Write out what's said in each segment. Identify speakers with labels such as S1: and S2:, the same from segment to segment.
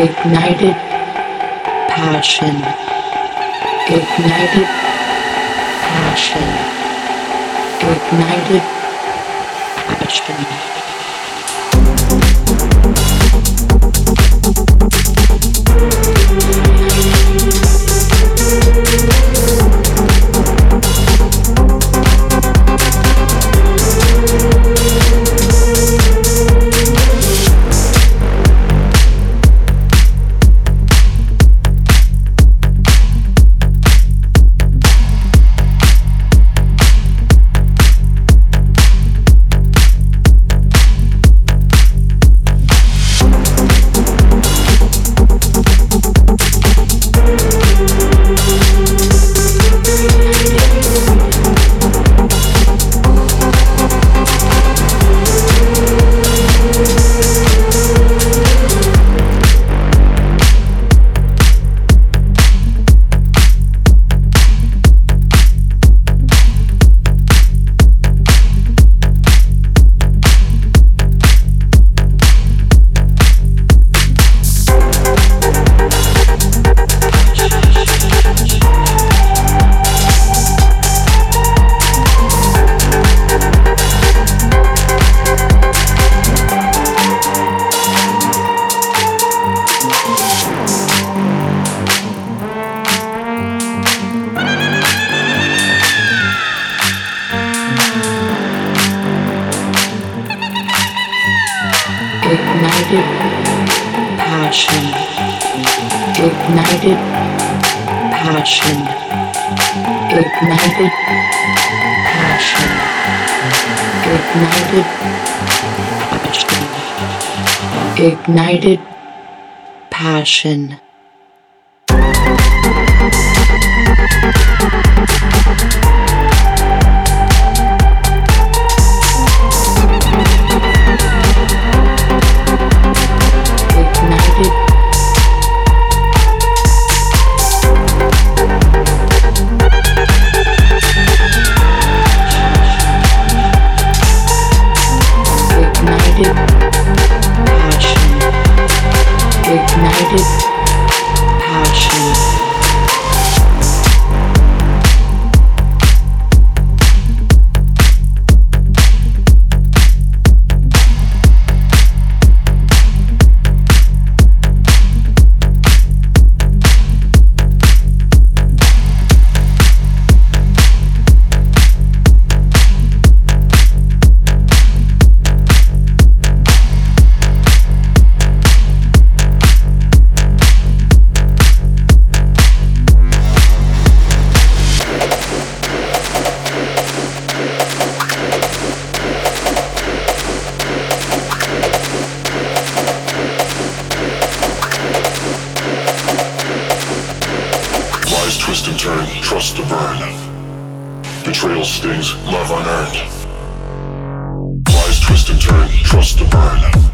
S1: Ignited passion, ignited passion, ignited passion. Ignited ignited passion.
S2: trust the burn.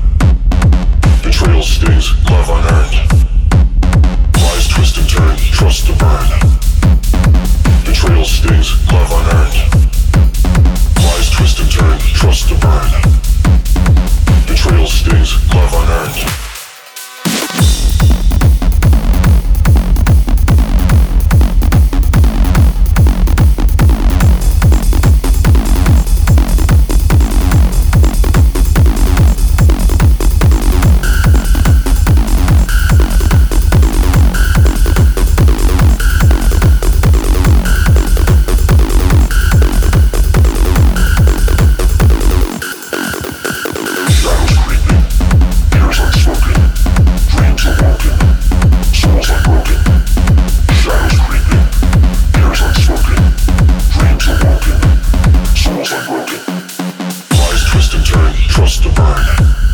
S2: house to burn.